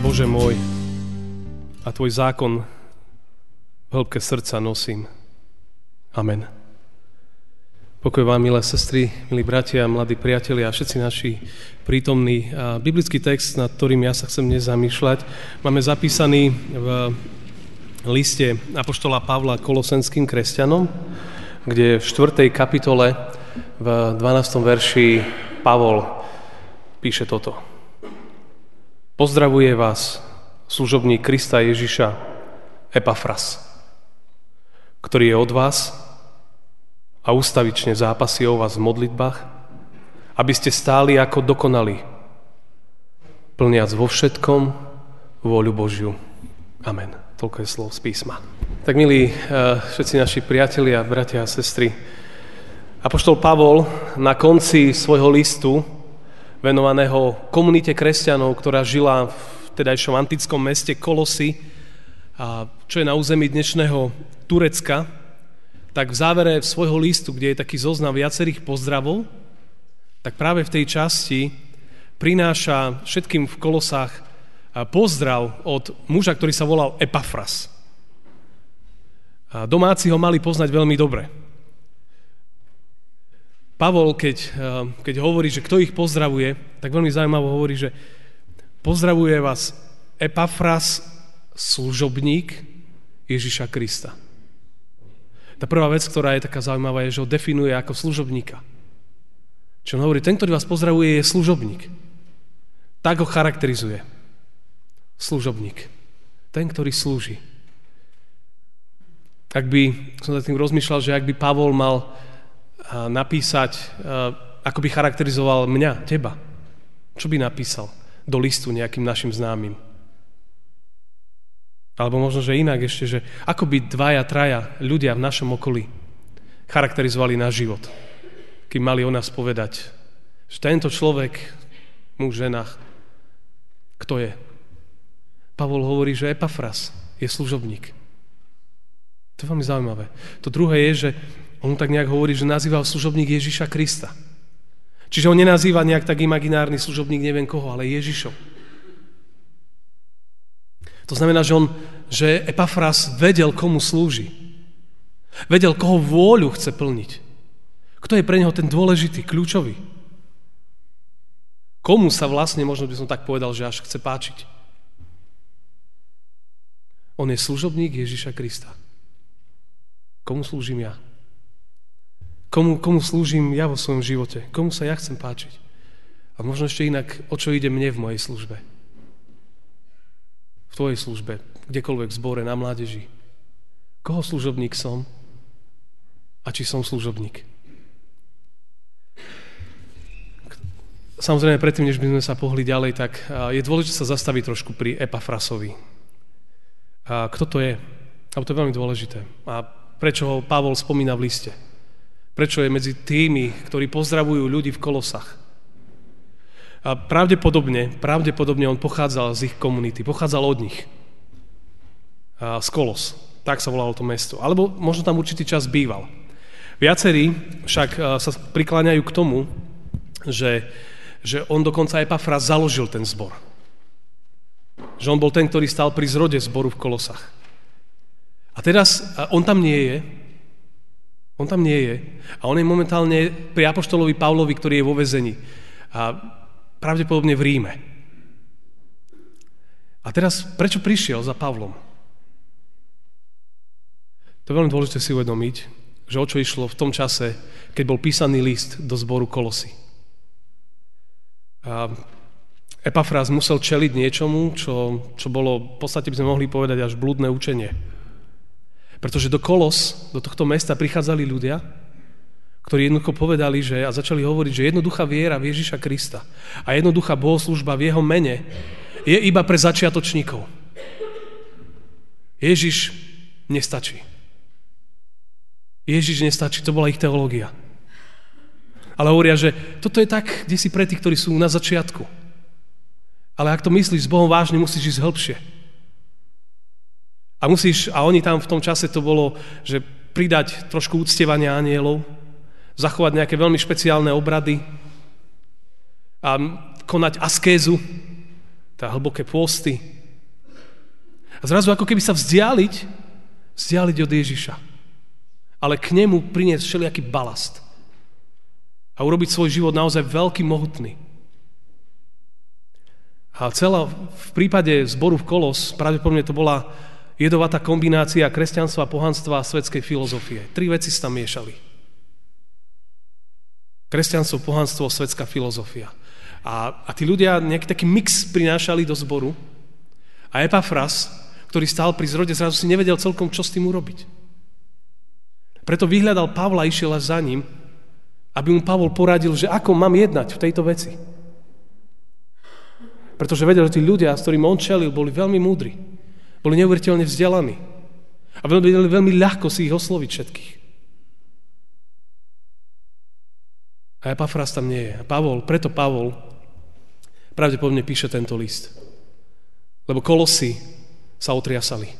Bože môj, a Tvoj zákon v hĺbke srdca nosím. Amen. Pokoj vám, milé sestry, milí bratia, mladí priatelia a všetci naši prítomní. Biblický text, nad ktorým ja sa chcem dnes zamýšľať, máme zapísaný v liste Apoštola Pavla kolosenským kresťanom, kde v 4. kapitole v 12. verši Pavol píše toto. Pozdravuje vás služobník Krista Ježiša Epafras, ktorý je od vás a ústavične zápasí o vás v modlitbách, aby ste stáli ako dokonali, plniac vo všetkom vôľu Božiu. Amen. Toľko je slov z písma. Tak milí eh, všetci naši priatelia, bratia a sestry, Apoštol Pavol na konci svojho listu venovaného komunite kresťanov, ktorá žila v tedajšom antickom meste Kolosy, a čo je na území dnešného Turecka, tak v závere svojho listu, kde je taký zoznam viacerých pozdravov, tak práve v tej časti prináša všetkým v Kolosách pozdrav od muža, ktorý sa volal Epafras. A domáci ho mali poznať veľmi dobre. Pavol, keď, eh, keď hovorí, že kto ich pozdravuje, tak veľmi zaujímavo hovorí, že pozdravuje vás Epafras, služobník Ježiša Krista. Tá prvá vec, ktorá je taká zaujímavá, je, že ho definuje ako služobníka. Čo on hovorí, ten, ktorý vás pozdravuje, je služobník. Tak ho charakterizuje. Služobník. Ten, ktorý slúži. Ak by, som sa tým rozmýšľal, že ak by Pavol mal napísať, ako by charakterizoval mňa, teba. Čo by napísal do listu nejakým našim známym? Alebo možno, že inak ešte, že ako by dvaja, traja ľudia v našom okolí charakterizovali náš život, kým mali o nás povedať, že tento človek, muž, žena, kto je? Pavol hovorí, že Epafras je služobník. To je veľmi zaujímavé. To druhé je, že on tak nejak hovorí, že nazýval služobník Ježiša Krista. Čiže on nenazýva nejak tak imaginárny služobník neviem koho, ale Ježišov. To znamená, že on, že Epafras vedel, komu slúži. Vedel, koho vôľu chce plniť. Kto je pre neho ten dôležitý, kľúčový. Komu sa vlastne, možno by som tak povedal, že až chce páčiť. On je služobník Ježiša Krista. Komu slúžim ja? Komu, komu slúžim ja vo svojom živote? Komu sa ja chcem páčiť? A možno ešte inak, o čo ide mne v mojej službe? V tvojej službe, kdekoľvek v zbore, na mládeži. Koho služobník som? A či som služobník? Samozrejme, predtým, než by sme sa pohli ďalej, tak je dôležité sa zastaviť trošku pri Epafrasovi. A kto to je? A to je veľmi dôležité. A prečo ho Pavol spomína v liste? Prečo je medzi tými, ktorí pozdravujú ľudí v kolosách? A pravdepodobne, pravdepodobne on pochádzal z ich komunity, pochádzal od nich. A z Kolos, tak sa volalo to mesto. Alebo možno tam určitý čas býval. Viacerí však sa prikláňajú k tomu, že, že on dokonca Epafra založil ten zbor. Že on bol ten, ktorý stal pri zrode zboru v Kolosách. A teraz on tam nie je, on tam nie je. A on je momentálne pri Apoštolovi Pavlovi, ktorý je vo vezení. A pravdepodobne v Ríme. A teraz, prečo prišiel za Pavlom? To je veľmi dôležité si uvedomiť, že o čo išlo v tom čase, keď bol písaný list do zboru Kolosy. A Epafras musel čeliť niečomu, čo, čo bolo, v podstate by sme mohli povedať, až blúdne učenie. Pretože do Kolos, do tohto mesta prichádzali ľudia, ktorí jednoducho povedali že, a začali hovoriť, že jednoduchá viera v Ježiša Krista a jednoduchá bohoslužba v jeho mene je iba pre začiatočníkov. Ježiš nestačí. Ježiš nestačí, to bola ich teológia. Ale hovoria, že toto je tak, kde si pre tých, ktorí sú na začiatku. Ale ak to myslíš s Bohom vážne, musíš ísť hĺbšie. A musíš, a oni tam v tom čase to bolo, že pridať trošku uctievania anielov, zachovať nejaké veľmi špeciálne obrady a konať askézu, tá hlboké pôsty. A zrazu ako keby sa vzdialiť, vzdialiť od Ježiša. Ale k nemu priniesť všelijaký balast. A urobiť svoj život naozaj veľký, mohutný. A celá, v prípade zboru v Kolos, pravdepodobne to bola jedovatá kombinácia kresťanstva, pohanstva a svetskej filozofie. Tri veci sa tam miešali. Kresťanstvo, pohanstvo, svetská filozofia. A, a tí ľudia nejaký taký mix prinášali do zboru a Epafras, ktorý stál pri zrode, zrazu si nevedel celkom, čo s tým urobiť. Preto vyhľadal Pavla, išiel až za ním, aby mu Pavol poradil, že ako mám jednať v tejto veci. Pretože vedel, že tí ľudia, s ktorými on čelil, boli veľmi múdri. Boli neuveriteľne vzdelaní. A vedeli veľmi ľahko si ich osloviť všetkých. A Epafras tam nie je. A Pavol, preto Pavol pravdepodobne píše tento list. Lebo kolosy sa otriasali.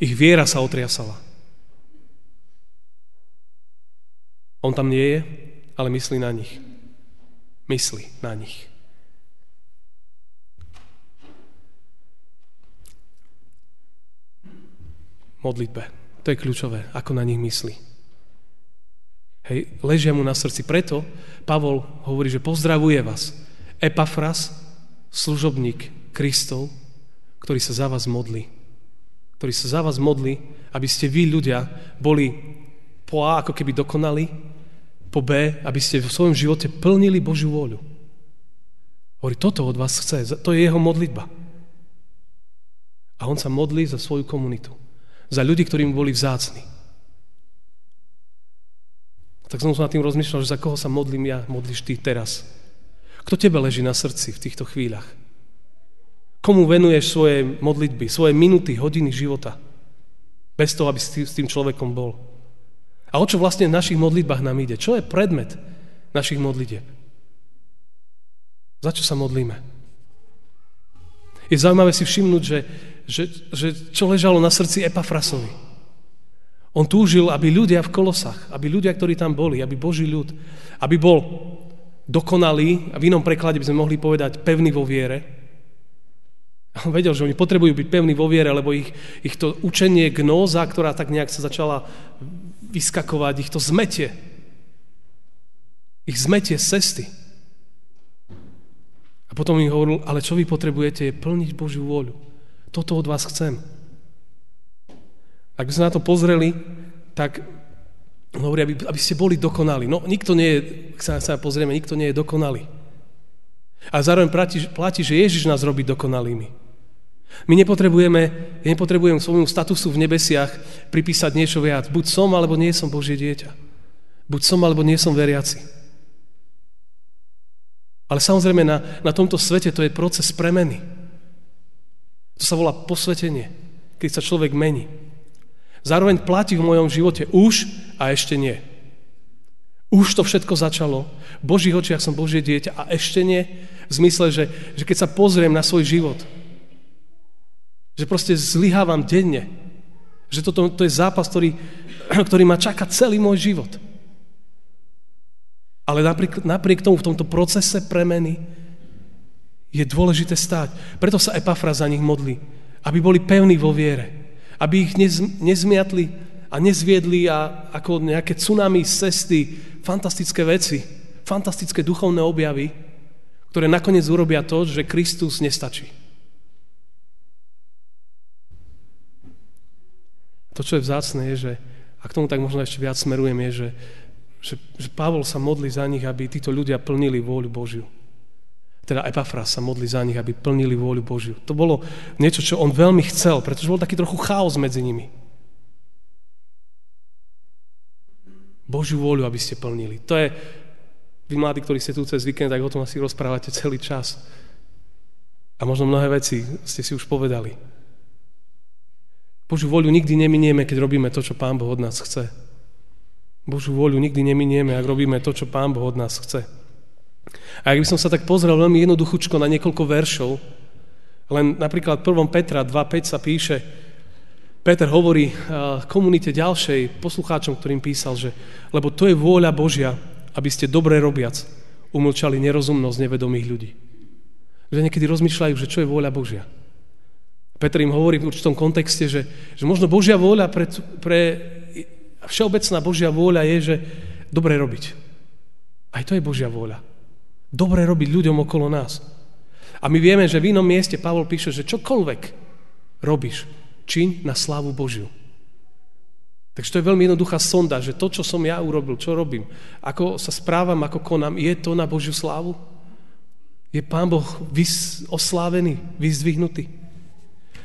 Ich viera sa otriasala. On tam nie je, ale myslí na nich. Myslí na nich. Modlitbe. To je kľúčové, ako na nich myslí. Hej, ležia mu na srdci. Preto Pavol hovorí, že pozdravuje vás. Epafras, služobník Kristov, ktorý sa za vás modlí. Ktorý sa za vás modlí, aby ste vy ľudia boli po A ako keby dokonali, po B, aby ste v svojom živote plnili Božiu vôľu. Hovorí, toto od vás chce, to je jeho modlitba. A on sa modlí za svoju komunitu za ľudí, ktorí boli vzácni. Tak som nad tým rozmýšľal, že za koho sa modlím ja, modlíš ty teraz. Kto tebe leží na srdci v týchto chvíľach? Komu venuješ svoje modlitby, svoje minuty, hodiny života? Bez toho, aby si s tým človekom bol. A o čo vlastne v našich modlitbách nám ide? Čo je predmet našich modlitieb? Za čo sa modlíme? Je zaujímavé si všimnúť, že že, že čo ležalo na srdci Epafrasovi. On túžil, aby ľudia v kolosách, aby ľudia, ktorí tam boli, aby Boží ľud, aby bol dokonalý, a v inom preklade by sme mohli povedať pevný vo viere. On vedel, že oni potrebujú byť pevní vo viere, lebo ich, ich to učenie gnóza, ktorá tak nejak sa začala vyskakovať, ich to zmetie. Ich zmetie z cesty. A potom im hovoril, ale čo vy potrebujete je plniť Božiu vôľu. Toto od vás chcem. Ak by sme na to pozreli, tak hovorí, aby, aby ste boli dokonali. No, nikto nie je, sa, sa pozrieme, nikto nie je dokonalý. A zároveň platí, platí, že Ježiš nás robí dokonalými. My nepotrebujeme, ja nepotrebujem svojmu statusu v nebesiach pripísať niečo viac. Buď som, alebo nie som Božie dieťa. Buď som, alebo nie som veriaci. Ale samozrejme na, na tomto svete to je proces premeny. To sa volá posvetenie, keď sa človek mení. Zároveň platí v mojom živote už a ešte nie. Už to všetko začalo. V Božích očiach som Božie dieťa a ešte nie. V zmysle, že, že keď sa pozriem na svoj život, že proste zlyhávam denne. Že toto to je zápas, ktorý, ktorý ma čaká celý môj život. Ale napriek, napriek tomu v tomto procese premeny je dôležité stáť. Preto sa Epafra za nich modlí, aby boli pevní vo viere, aby ich nez, nezmiatli a nezviedli a ako nejaké tsunami cesty, fantastické veci, fantastické duchovné objavy, ktoré nakoniec urobia to, že Kristus nestačí. To, čo je vzácne, je, že a k tomu tak možno ešte viac smerujem, je, že, že, že Pavol sa modlí za nich, aby títo ľudia plnili vôľu Božiu teda Epafras sa modli za nich, aby plnili vôľu Božiu. To bolo niečo, čo on veľmi chcel, pretože bol taký trochu chaos medzi nimi. Božiu vôľu, aby ste plnili. To je, vy mladí, ktorí ste tu cez víkend, tak o tom asi rozprávate celý čas. A možno mnohé veci ste si už povedali. Božiu voľu nikdy neminieme, keď robíme to, čo Pán Boh od nás chce. Božiu voľu nikdy neminieme, ak robíme to, čo Pán Boh od nás chce. A ak by som sa tak pozrel veľmi jednoduchúčko na niekoľko veršov, len napríklad 1. Petra 2.5 sa píše, Peter hovorí komunite ďalšej, poslucháčom, ktorým písal, že lebo to je vôľa Božia, aby ste dobre robiac umlčali nerozumnosť nevedomých ľudí. Že niekedy rozmýšľajú, že čo je vôľa Božia. Petr im hovorí v určitom kontexte, že, že možno Božia vôľa pre, pre všeobecná Božia vôľa je, že dobre robiť. Aj to je Božia vôľa. Dobre robiť ľuďom okolo nás. A my vieme, že v inom mieste Pavol píše, že čokoľvek robíš, čiň na slávu Božiu. Takže to je veľmi jednoduchá sonda, že to, čo som ja urobil, čo robím, ako sa správam, ako konám, je to na Božiu slávu? Je Pán Boh vys- oslávený, vyzdvihnutý?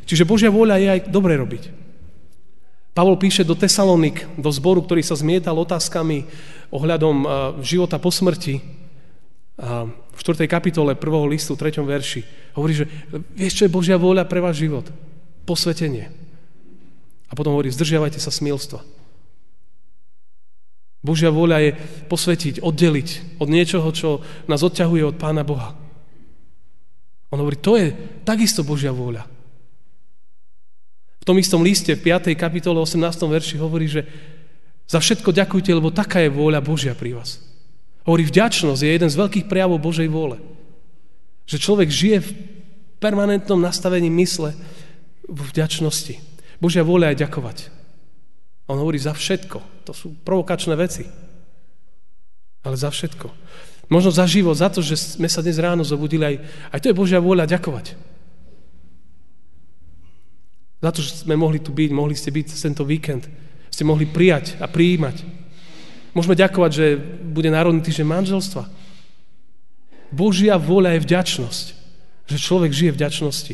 Čiže Božia vôľa je aj dobre robiť. Pavol píše do Tesalonik, do zboru, ktorý sa zmietal otázkami ohľadom života po smrti, v 4. kapitole 1. listu, 3. verši. Hovorí, že vieš, čo je Božia vôľa pre váš život? Posvetenie. A potom hovorí, zdržiavajte sa smilstva. Božia vôľa je posvetiť, oddeliť od niečoho, čo nás odťahuje od Pána Boha. On hovorí, to je takisto Božia vôľa. V tom istom liste, v 5. kapitole 18. verši hovorí, že za všetko ďakujte, lebo taká je vôľa Božia pri vás. Hovorí, vďačnosť je jeden z veľkých prejavov Božej vôle. Že človek žije v permanentnom nastavení mysle v vďačnosti. Božia vôľa je ďakovať. A on hovorí za všetko. To sú provokačné veci. Ale za všetko. Možno za život, za to, že sme sa dnes ráno zobudili, aj, aj to je Božia vôľa ďakovať. Za to, že sme mohli tu byť, mohli ste byť tento víkend. Ste mohli prijať a prijímať. Môžeme ďakovať, že bude národný týždeň manželstva. Božia vôľa je vďačnosť. Že človek žije vďačnosti.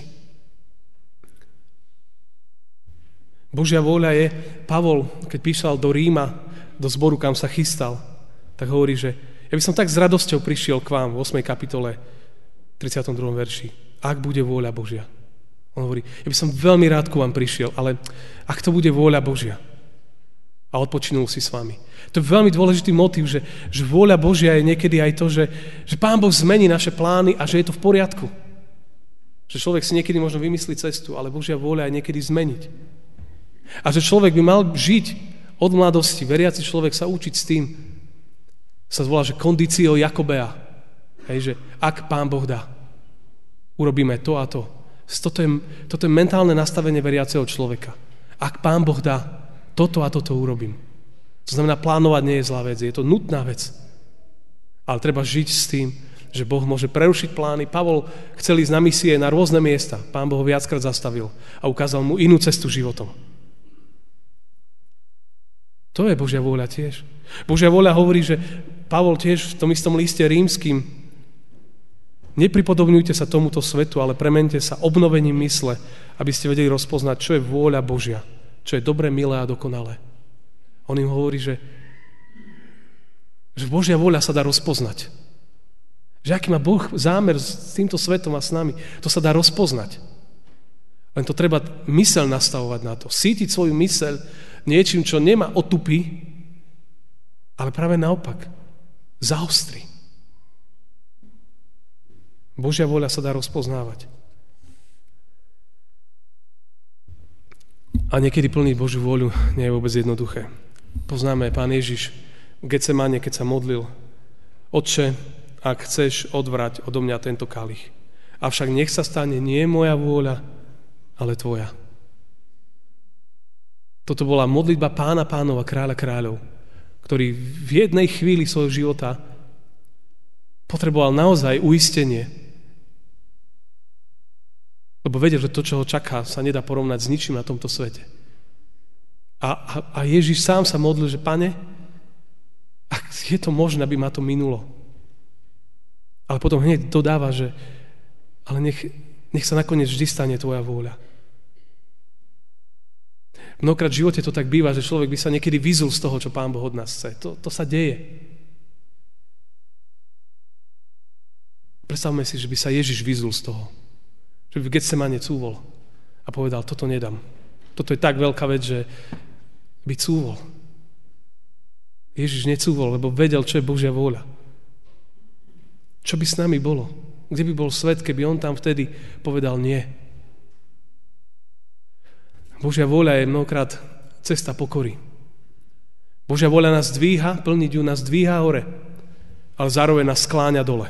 Božia vôľa je, Pavol, keď písal do Ríma, do zboru, kam sa chystal, tak hovorí, že ja by som tak s radosťou prišiel k vám v 8. kapitole 32. verši. Ak bude vôľa Božia. On hovorí, ja by som veľmi rád ku vám prišiel, ale ak to bude vôľa Božia. A odpočinul si s vami. To je veľmi dôležitý motiv, že, že vôľa Božia je niekedy aj to, že, že Pán Boh zmení naše plány a že je to v poriadku. Že človek si niekedy možno vymyslí cestu, ale Božia vôľa je niekedy zmeniť. A že človek by mal žiť od mladosti, veriaci človek sa učiť s tým, sa zvolá, že kondício Jakobea. Hej, že ak Pán Boh dá, urobíme to a to. Toto je, toto je mentálne nastavenie veriaceho človeka. Ak Pán Boh dá, toto a toto urobím. To znamená, plánovať nie je zlá vec, je to nutná vec. Ale treba žiť s tým, že Boh môže prerušiť plány. Pavol chcel ísť na misie na rôzne miesta. Pán Boh ho viackrát zastavil a ukázal mu inú cestu životom. To je Božia vôľa tiež. Božia vôľa hovorí, že Pavol tiež v tom istom liste rímským nepripodobňujte sa tomuto svetu, ale premente sa obnovením mysle, aby ste vedeli rozpoznať, čo je vôľa Božia, čo je dobre, milé a dokonalé. On im hovorí, že, že Božia vôľa sa dá rozpoznať. Že aký má Boh zámer s týmto svetom a s nami, to sa dá rozpoznať. Len to treba mysel nastavovať na to. Sítiť svoju mysel niečím, čo nemá otupy, ale práve naopak, zaostri. Božia voľa sa dá rozpoznávať. A niekedy plniť Božiu voľu nie je vôbec jednoduché. Poznáme pán Ježiš v Getsemane, keď sa modlil. Otče, ak chceš odvrať odo mňa tento kalich. Avšak nech sa stane nie moja vôľa, ale tvoja. Toto bola modlitba pána pánov a kráľa kráľov, ktorý v jednej chvíli svojho života potreboval naozaj uistenie. Lebo vedel, že to, čo ho čaká, sa nedá porovnať s ničím na tomto svete. A, a, a Ježiš sám sa modlil, že pane, ak je to možné, aby ma to minulo. Ale potom hneď dodáva, že ale nech, nech sa nakoniec vždy stane tvoja vôľa. Mnohokrát v živote to tak býva, že človek by sa niekedy vyzul z toho, čo Pán Boh od nás chce. To, to sa deje. Predstavme si, že by sa Ježiš vyzul z toho. Že by v Getsemane cúvol a povedal, toto nedám. Toto je tak veľká vec, že by cúvol. Ježiš necúvol, lebo vedel, čo je Božia vôľa. Čo by s nami bolo? Kde by bol svet, keby on tam vtedy povedal nie? Božia vôľa je mnohokrát cesta pokory. Božia vôľa nás dvíha, plniť ju nás dvíha hore, ale zároveň nás skláňa dole.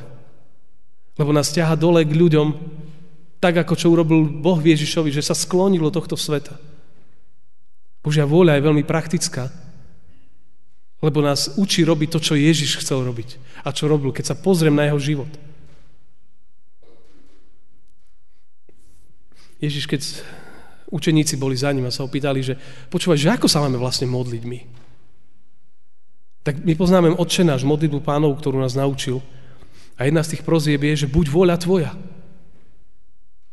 Lebo nás ťaha dole k ľuďom, tak ako čo urobil Boh Ježišovi, že sa sklonilo tohto sveta. Božia vôľa je veľmi praktická, lebo nás učí robiť to, čo Ježiš chcel robiť a čo robil, keď sa pozriem na jeho život. Ježiš, keď učeníci boli za ním a sa opýtali, že počúvaj, že ako sa máme vlastne modliť my? Tak my poznáme Otče náš, modlitbu pánov, ktorú nás naučil. A jedna z tých prozieb je, že buď vôľa tvoja.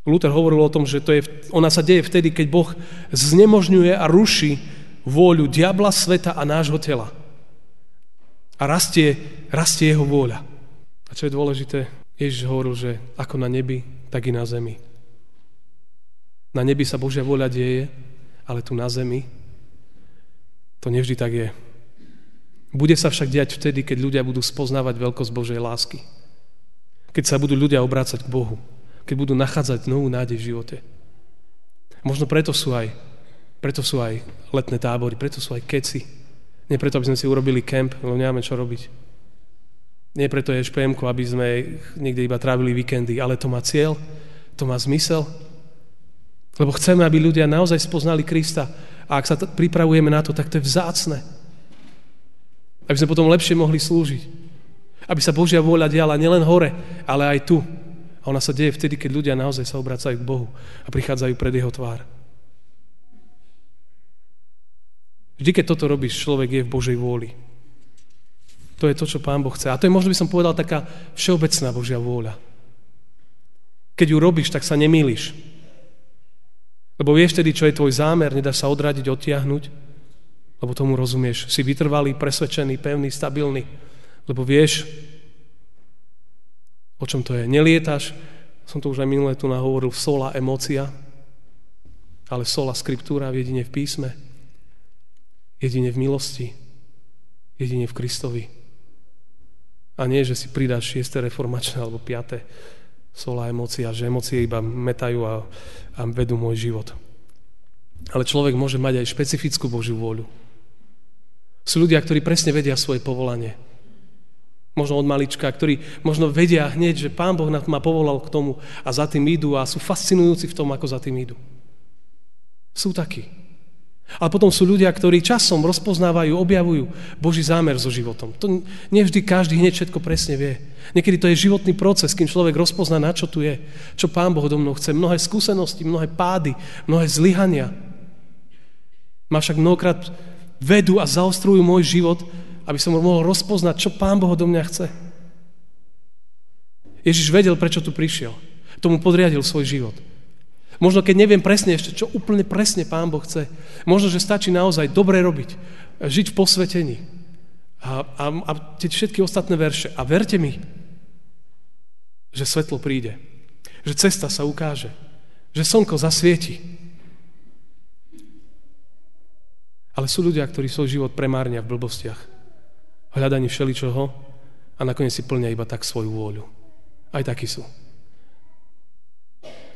Luther hovoril o tom, že to je, ona sa deje vtedy, keď Boh znemožňuje a ruší vôľu diabla, sveta a nášho tela. A rastie, rastie jeho vôľa. A čo je dôležité, Ježiš hovoril, že ako na nebi, tak i na zemi. Na nebi sa Božia vôľa deje, ale tu na zemi to nevždy tak je. Bude sa však diať vtedy, keď ľudia budú spoznávať veľkosť Božej lásky. Keď sa budú ľudia obrácať k Bohu. Keď budú nachádzať novú nádej v živote. Možno preto sú aj, preto sú aj letné tábory, preto sú aj keci. Nie preto, aby sme si urobili kemp, lebo nemáme čo robiť. Nie preto je špm aby sme niekde iba trávili víkendy, ale to má cieľ, to má zmysel, lebo chceme, aby ľudia naozaj spoznali Krista. A ak sa t- pripravujeme na to, tak to je vzácne. Aby sme potom lepšie mohli slúžiť. Aby sa Božia vôľa diala nielen hore, ale aj tu. A ona sa deje vtedy, keď ľudia naozaj sa obracajú k Bohu a prichádzajú pred Jeho tvár. Vždy, keď toto robíš, človek je v Božej vôli. To je to, čo Pán Boh chce. A to je možno by som povedal taká všeobecná Božia vôľa. Keď ju robíš, tak sa nemýliš. Lebo vieš tedy, čo je tvoj zámer, nedáš sa odradiť, odtiahnuť, lebo tomu rozumieš. Si vytrvalý, presvedčený, pevný, stabilný, lebo vieš, o čom to je. Nelietaš, som to už aj minulé tu nahovoril, sola emócia, ale sola skriptúra jedine v písme, jedine v milosti, jedine v Kristovi. A nie, že si pridáš 6. reformačné alebo 5 sola emócia, že emócie iba metajú a, a vedú môj život. Ale človek môže mať aj špecifickú Božiu vôľu. Sú ľudia, ktorí presne vedia svoje povolanie. Možno od malička, ktorí možno vedia hneď, že Pán Boh ma povolal k tomu a za tým idú a sú fascinujúci v tom, ako za tým idú. Sú takí. Ale potom sú ľudia, ktorí časom rozpoznávajú, objavujú Boží zámer so životom. To nevždy každý hneď všetko presne vie. Niekedy to je životný proces, kým človek rozpozná, na čo tu je, čo Pán Boh do mnou chce. Mnohé skúsenosti, mnohé pády, mnohé zlyhania. Ma však mnohokrát vedú a zaostrujú môj život, aby som mohol rozpoznať, čo Pán Boh do mňa chce. Ježiš vedel, prečo tu prišiel. Tomu podriadil svoj život. Možno keď neviem presne ešte, čo úplne presne Pán Boh chce. Možno, že stačí naozaj dobre robiť, žiť v posvetení a, a, a tie všetky ostatné verše. A verte mi, že svetlo príde, že cesta sa ukáže, že slnko zasvieti. Ale sú ľudia, ktorí svoj život premárnia v blbostiach, hľadaní všeličoho a nakoniec si plnia iba tak svoju vôľu. Aj takí sú.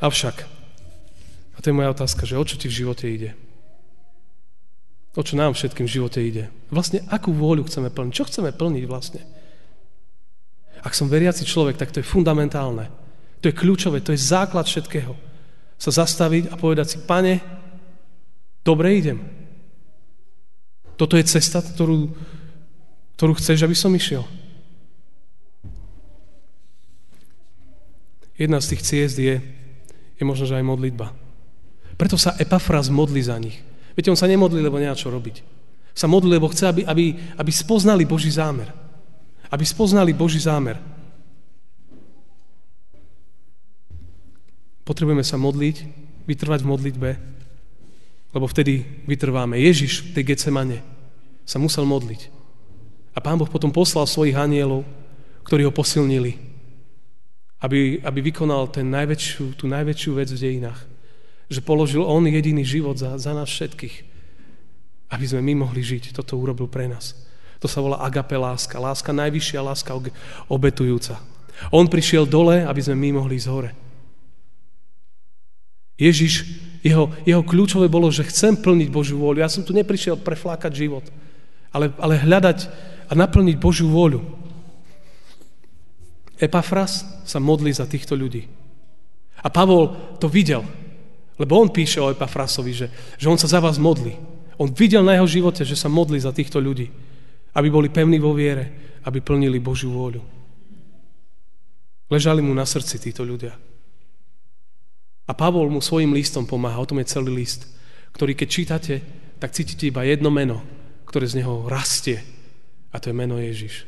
Avšak a to je moja otázka, že o čo ti v živote ide? O čo nám všetkým v živote ide? Vlastne akú vôľu chceme plniť? Čo chceme plniť vlastne? Ak som veriaci človek, tak to je fundamentálne. To je kľúčové, to je základ všetkého. Sa zastaviť a povedať si, pane, dobre idem. Toto je cesta, ktorú, ktorú chceš, aby som išiel. Jedna z tých ciest je, je možno, že aj modlitba. Preto sa Epafras modli za nich. Viete, on sa nemodlí, lebo nemá čo robiť. Sa modlí, lebo chce, aby, aby, aby spoznali Boží zámer. Aby spoznali Boží zámer. Potrebujeme sa modliť, vytrvať v modlitbe, lebo vtedy vytrváme. Ježiš v tej Getsemane sa musel modliť. A Pán Boh potom poslal svojich anielov, ktorí ho posilnili. aby, aby vykonal ten najväčšiu, tú najväčšiu vec v dejinách. Že položil on jediný život za, za nás všetkých. Aby sme my mohli žiť. Toto urobil pre nás. To sa volá agape láska. Láska najvyššia, láska obetujúca. On prišiel dole, aby sme my mohli ísť hore. Ježiš, jeho, jeho kľúčové bolo, že chcem plniť Božiu vôľu. Ja som tu neprišiel preflákať život, ale, ale hľadať a naplniť Božiu vôľu. Epafras sa modlí za týchto ľudí. A Pavol to videl, lebo on píše o Epafrasovi, že, že on sa za vás modlí. On videl na jeho živote, že sa modlí za týchto ľudí, aby boli pevní vo viere, aby plnili Božiu vôľu. Ležali mu na srdci títo ľudia. A Pavol mu svojim listom pomáha, o tom je celý list, ktorý keď čítate, tak cítite iba jedno meno, ktoré z neho rastie. A to je meno Ježiš.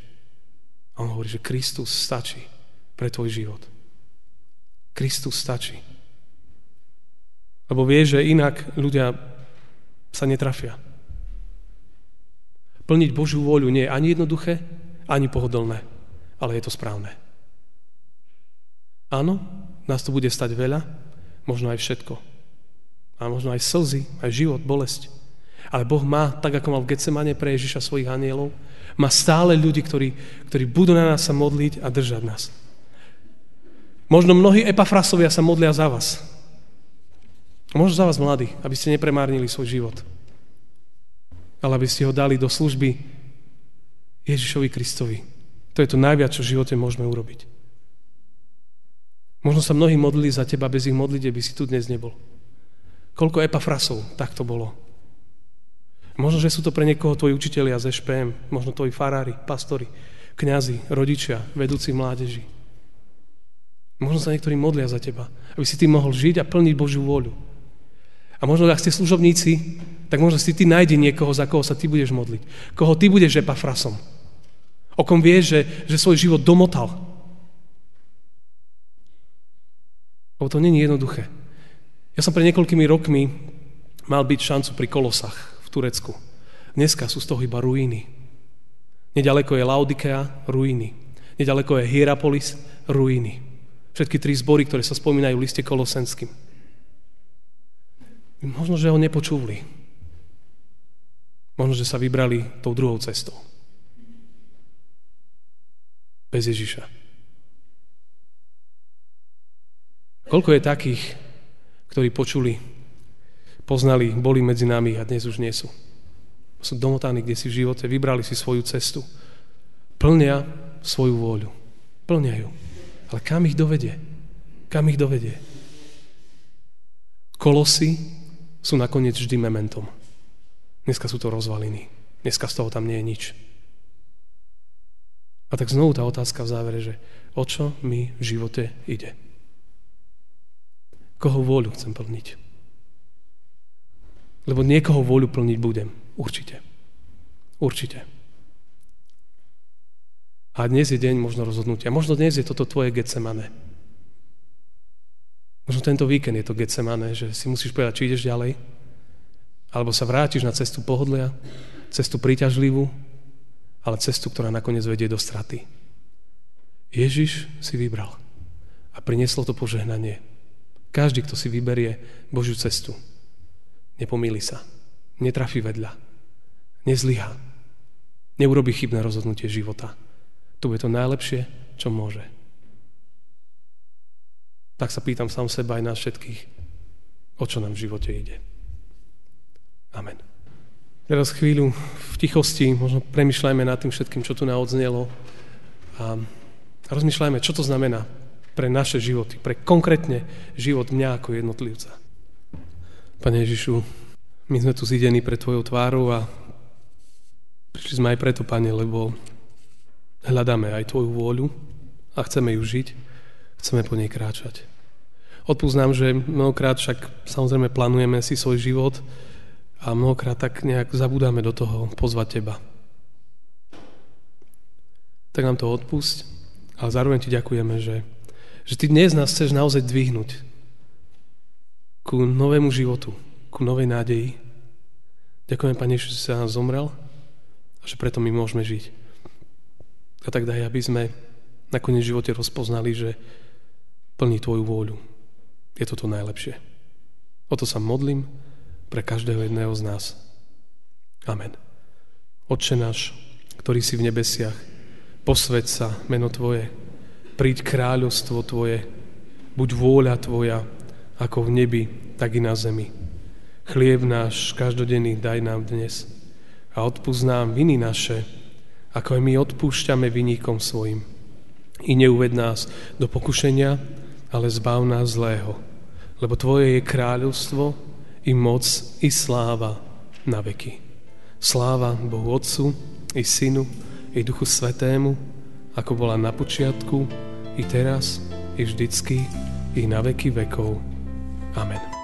A on hovorí, že Kristus stačí pre tvoj život. Kristus stačí. Lebo vie, že inak ľudia sa netrafia. Plniť Božiu vôľu nie je ani jednoduché, ani pohodlné, ale je to správne. Áno, nás to bude stať veľa, možno aj všetko. A možno aj slzy, aj život, bolesť. Ale Boh má, tak ako mal v Getsemane pre Ježiša svojich anielov, má stále ľudí, ktorí, ktorí budú na nás sa modliť a držať nás. Možno mnohí epafrasovia sa modlia za vás. Možno za vás mladí, aby ste nepremárnili svoj život. Ale aby ste ho dali do služby Ježišovi Kristovi. To je to najviac, čo v živote môžeme urobiť. Možno sa mnohí modlili za teba, bez ich modlite by si tu dnes nebol. Koľko epafrasov tak to bolo. Možno, že sú to pre niekoho tvoji učitelia z SPM, možno tvoji farári, pastori, kňazi, rodičia, vedúci mládeži. Možno sa niektorí modlia za teba, aby si ty mohol žiť a plniť Božiu vôľu. A možno, ak ste služobníci, tak možno si ty nájdi niekoho, za koho sa ty budeš modliť. Koho ty budeš epafrasom. O kom vieš, že, že svoj život domotal Lebo to není jednoduché. Ja som pred niekoľkými rokmi mal byť šancu pri Kolosach v Turecku. Dneska sú z toho iba ruiny. Nedaleko je Laodikea, ruiny. Nedaleko je Hierapolis, ruiny. Všetky tri zbory, ktoré sa spomínajú v liste kolosenským. Možno, že ho nepočúvli. Možno, že sa vybrali tou druhou cestou. Bez Ježiša. Koľko je takých, ktorí počuli, poznali, boli medzi nami a dnes už nie sú. Sú domotaní kde si v živote, vybrali si svoju cestu. Plnia svoju vôľu. Plnia ju. Ale kam ich dovedie? Kam ich dovedie? Kolosy sú nakoniec vždy mementom. Dneska sú to rozvaliny. Dneska z toho tam nie je nič. A tak znovu tá otázka v závere, že o čo mi v živote ide? Koho vôľu chcem plniť? Lebo niekoho vôľu plniť budem. Určite. Určite. A dnes je deň možno rozhodnutia. Možno dnes je toto tvoje Getsemane. Možno tento víkend je to Getsemane, že si musíš povedať, či ideš ďalej, alebo sa vrátiš na cestu pohodlia, cestu príťažlivú, ale cestu, ktorá nakoniec vedie do straty. Ježiš si vybral a prinieslo to požehnanie. Každý, kto si vyberie Božiu cestu, nepomýli sa, netrafí vedľa, nezlyha, neurobi chybné rozhodnutie života. To je to najlepšie, čo môže. Tak sa pýtam sám seba aj nás všetkých, o čo nám v živote ide. Amen. Teraz chvíľu v tichosti možno premyšľajme nad tým všetkým, čo tu naodznelo a rozmýšľajme, čo to znamená pre naše životy, pre konkrétne život mňa ako jednotlivca. Pane Ježišu, my sme tu zidení pre Tvojou tvárou a prišli sme aj preto, Pane, lebo hľadáme aj Tvoju vôľu a chceme ju žiť, chceme po nej kráčať. Odpúsť nám, že mnohokrát však samozrejme plánujeme si svoj život a mnohokrát tak nejak zabudáme do toho pozvať Teba. Tak nám to odpusť, ale zároveň Ti ďakujeme, že že Ty dnes nás chceš naozaj dvihnúť ku novému životu, ku novej nádeji. Ďakujem, Pane, že si sa zomrel a že preto my môžeme žiť. A tak daj, aby sme nakoniec v živote rozpoznali, že plní Tvoju vôľu. Je to to najlepšie. O to sa modlím pre každého jedného z nás. Amen. Otče náš, ktorý si v nebesiach, posveď sa meno Tvoje, príď kráľovstvo Tvoje, buď vôľa Tvoja, ako v nebi, tak i na zemi. Chlieb náš každodenný daj nám dnes a odpúsť nám viny naše, ako aj my odpúšťame vyníkom svojim. I neuved nás do pokušenia, ale zbav nás zlého, lebo Tvoje je kráľovstvo, i moc, i sláva na veky. Sláva Bohu Otcu, i Synu, i Duchu Svetému, ako bola na počiatku, i teraz, i vždycky, i na veky vekov. Amen.